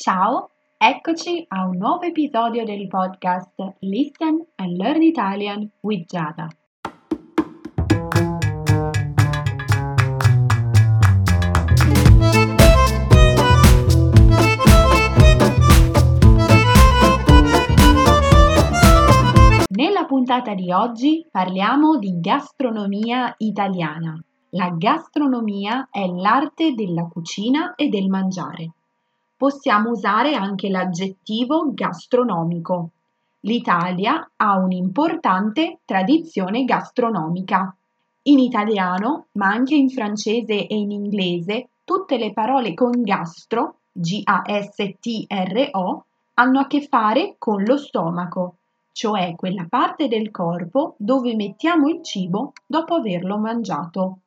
Ciao, eccoci a un nuovo episodio del podcast Listen and Learn Italian with Giada. Nella puntata di oggi parliamo di gastronomia italiana. La gastronomia è l'arte della cucina e del mangiare. Possiamo usare anche l'aggettivo gastronomico. L'Italia ha un'importante tradizione gastronomica. In italiano, ma anche in francese e in inglese, tutte le parole con gastro, G-A-S-T-R-O, hanno a che fare con lo stomaco, cioè quella parte del corpo dove mettiamo il cibo dopo averlo mangiato.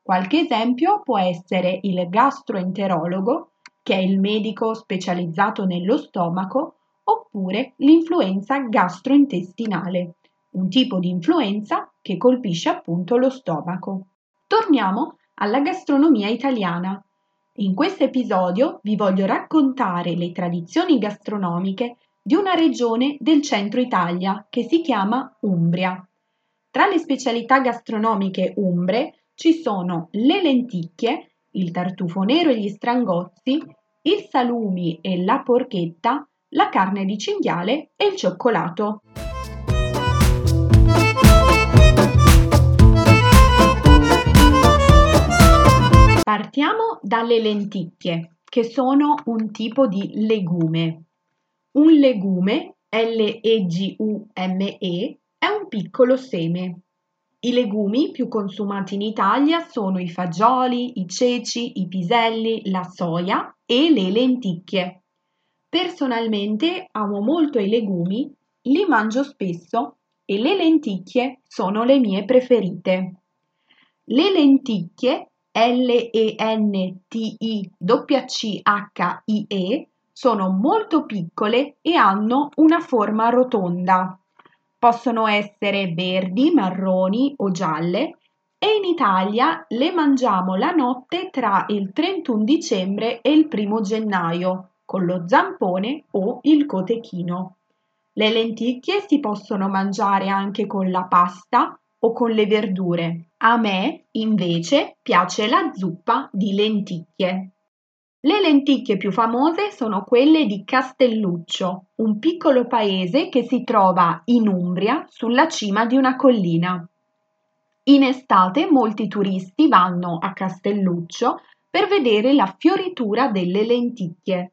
Qualche esempio può essere il gastroenterologo, che è il medico specializzato nello stomaco, oppure l'influenza gastrointestinale, un tipo di influenza che colpisce appunto lo stomaco. Torniamo alla gastronomia italiana. In questo episodio vi voglio raccontare le tradizioni gastronomiche di una regione del centro Italia che si chiama Umbria. Tra le specialità gastronomiche umbre ci sono le lenticchie, il tartufo nero e gli strangozzi, il salumi e la porchetta, la carne di cinghiale e il cioccolato. Partiamo dalle lenticchie, che sono un tipo di legume. Un legume, L-E-G-U-M-E, è un piccolo seme. I legumi più consumati in Italia sono i fagioli, i ceci, i piselli, la soia e le lenticchie. Personalmente amo molto i legumi, li mangio spesso e le lenticchie sono le mie preferite. Le lenticchie, L-E-N-T-I-C-H-I-E, sono molto piccole e hanno una forma rotonda. Possono essere verdi, marroni o gialle e in Italia le mangiamo la notte tra il 31 dicembre e il 1 gennaio con lo zampone o il cotechino. Le lenticchie si possono mangiare anche con la pasta o con le verdure. A me invece piace la zuppa di lenticchie. Le lenticchie più famose sono quelle di Castelluccio, un piccolo paese che si trova in Umbria sulla cima di una collina. In estate molti turisti vanno a Castelluccio per vedere la fioritura delle lenticchie.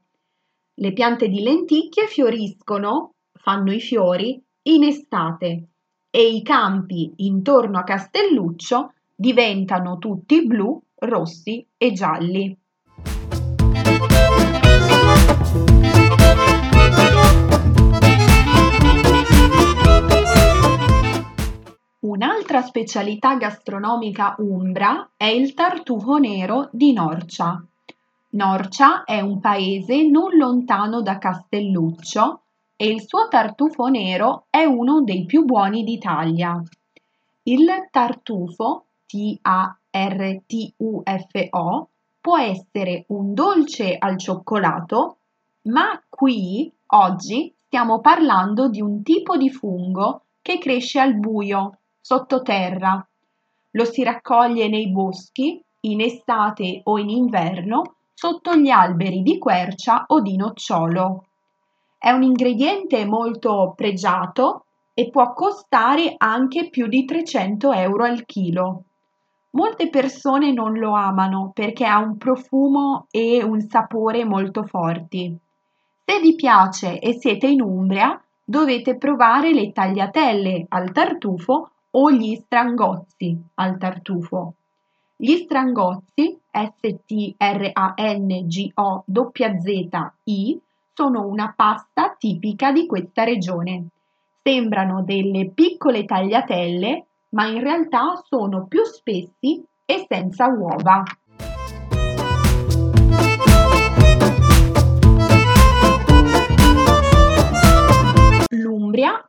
Le piante di lenticchie fioriscono, fanno i fiori, in estate e i campi intorno a Castelluccio diventano tutti blu, rossi e gialli. Un'altra specialità gastronomica umbra è il tartufo nero di Norcia. Norcia è un paese non lontano da Castelluccio e il suo tartufo nero è uno dei più buoni d'Italia. Il tartufo, T-A-R-T-U-F-O, può essere un dolce al cioccolato, ma qui oggi stiamo parlando di un tipo di fungo che cresce al buio sottoterra. Lo si raccoglie nei boschi, in estate o in inverno, sotto gli alberi di quercia o di nocciolo. È un ingrediente molto pregiato e può costare anche più di 300 euro al chilo. Molte persone non lo amano perché ha un profumo e un sapore molto forti. Se vi piace e siete in Umbria, dovete provare le tagliatelle al tartufo o gli strangozzi al tartufo. Gli strangozzi, S-T-R-A-N-G-O-Z-Z-I, sono una pasta tipica di questa regione. Sembrano delle piccole tagliatelle, ma in realtà sono più spessi e senza uova.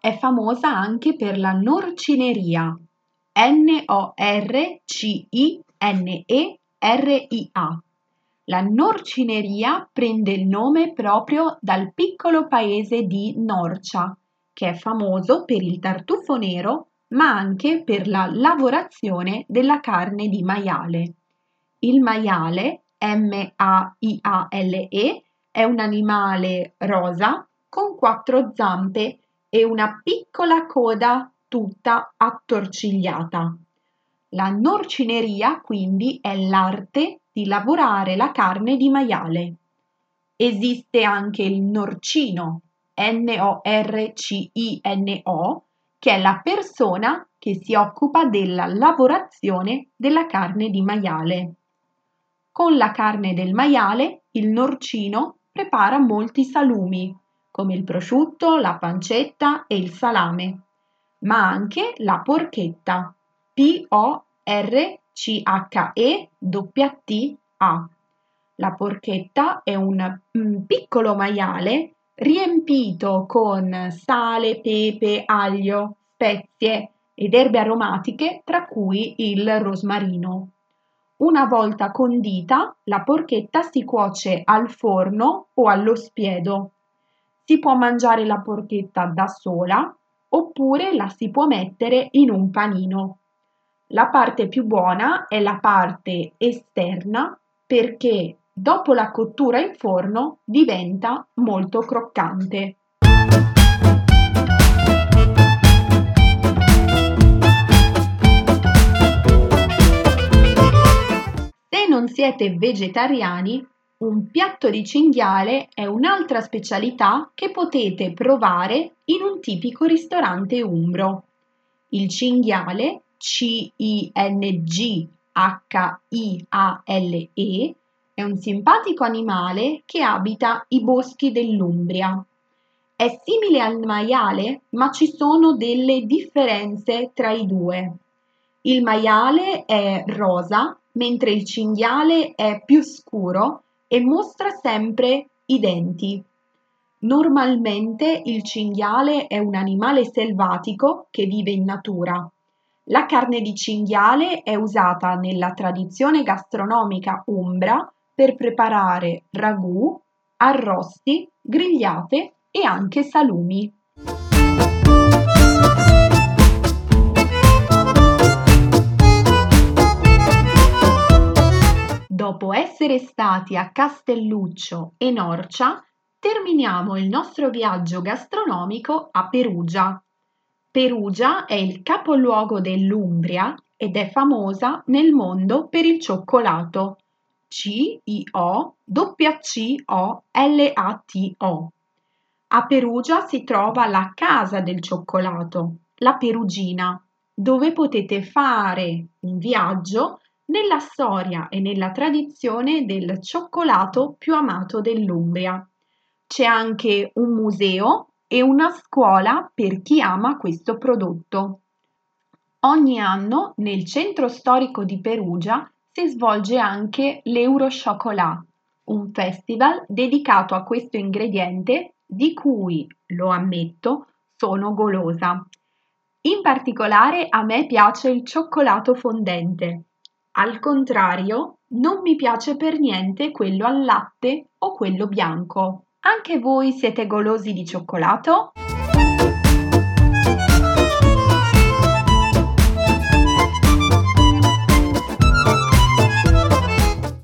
È famosa anche per la norcineria. N-O-R-C-I-N-E-R-I-A. La Norcineria prende il nome proprio dal piccolo paese di Norcia, che è famoso per il tartufo nero, ma anche per la lavorazione della carne di maiale. Il maiale, M-A-I-A-L-E, è un animale rosa con quattro zampe e una piccola coda tutta attorcigliata. La norcineria quindi è l'arte di lavorare la carne di maiale. Esiste anche il norcino, N-O-R-C-I-N-O, che è la persona che si occupa della lavorazione della carne di maiale. Con la carne del maiale il norcino prepara molti salumi, come il prosciutto, la pancetta e il salame, ma anche la porchetta, P-O-R-C-H-E-T-T-A. La porchetta è un piccolo maiale riempito con sale, pepe, aglio, spezie ed erbe aromatiche, tra cui il rosmarino. Una volta condita, la porchetta si cuoce al forno o allo spiedo. Si può mangiare la porchetta da sola oppure la si può mettere in un panino. La parte più buona è la parte esterna perché dopo la cottura in forno diventa molto croccante. non siete vegetariani, un piatto di cinghiale è un'altra specialità che potete provare in un tipico ristorante umbro. Il cinghiale, C-I-N-G-H-I-A-L-E, è un simpatico animale che abita i boschi dell'Umbria. È simile al maiale, ma ci sono delle differenze tra i due. Il maiale è rosa mentre il cinghiale è più scuro e mostra sempre i denti. Normalmente il cinghiale è un animale selvatico che vive in natura. La carne di cinghiale è usata nella tradizione gastronomica umbra per preparare ragù, arrosti, grigliate e anche salumi. Dopo essere stati a Castelluccio e Norcia, terminiamo il nostro viaggio gastronomico a Perugia. Perugia è il capoluogo dell'Umbria ed è famosa nel mondo per il cioccolato. C-I-O-C-C-O-L-A-T-O. A Perugia si trova la Casa del Cioccolato, la Perugina, dove potete fare un viaggio nella storia e nella tradizione del cioccolato più amato dell'Umbria. C'è anche un museo e una scuola per chi ama questo prodotto. Ogni anno nel centro storico di Perugia si svolge anche l'Eurochocolat, un festival dedicato a questo ingrediente di cui, lo ammetto, sono golosa. In particolare a me piace il cioccolato fondente. Al contrario, non mi piace per niente quello al latte o quello bianco. Anche voi siete golosi di cioccolato?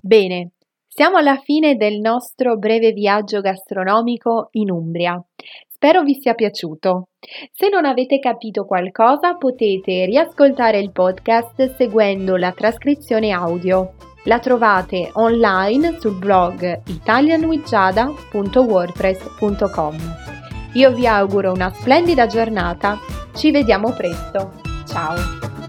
Bene, siamo alla fine del nostro breve viaggio gastronomico in Umbria. Spero vi sia piaciuto. Se non avete capito qualcosa potete riascoltare il podcast seguendo la trascrizione audio. La trovate online sul blog italianwithgiada.wordpress.com. Io vi auguro una splendida giornata. Ci vediamo presto. Ciao!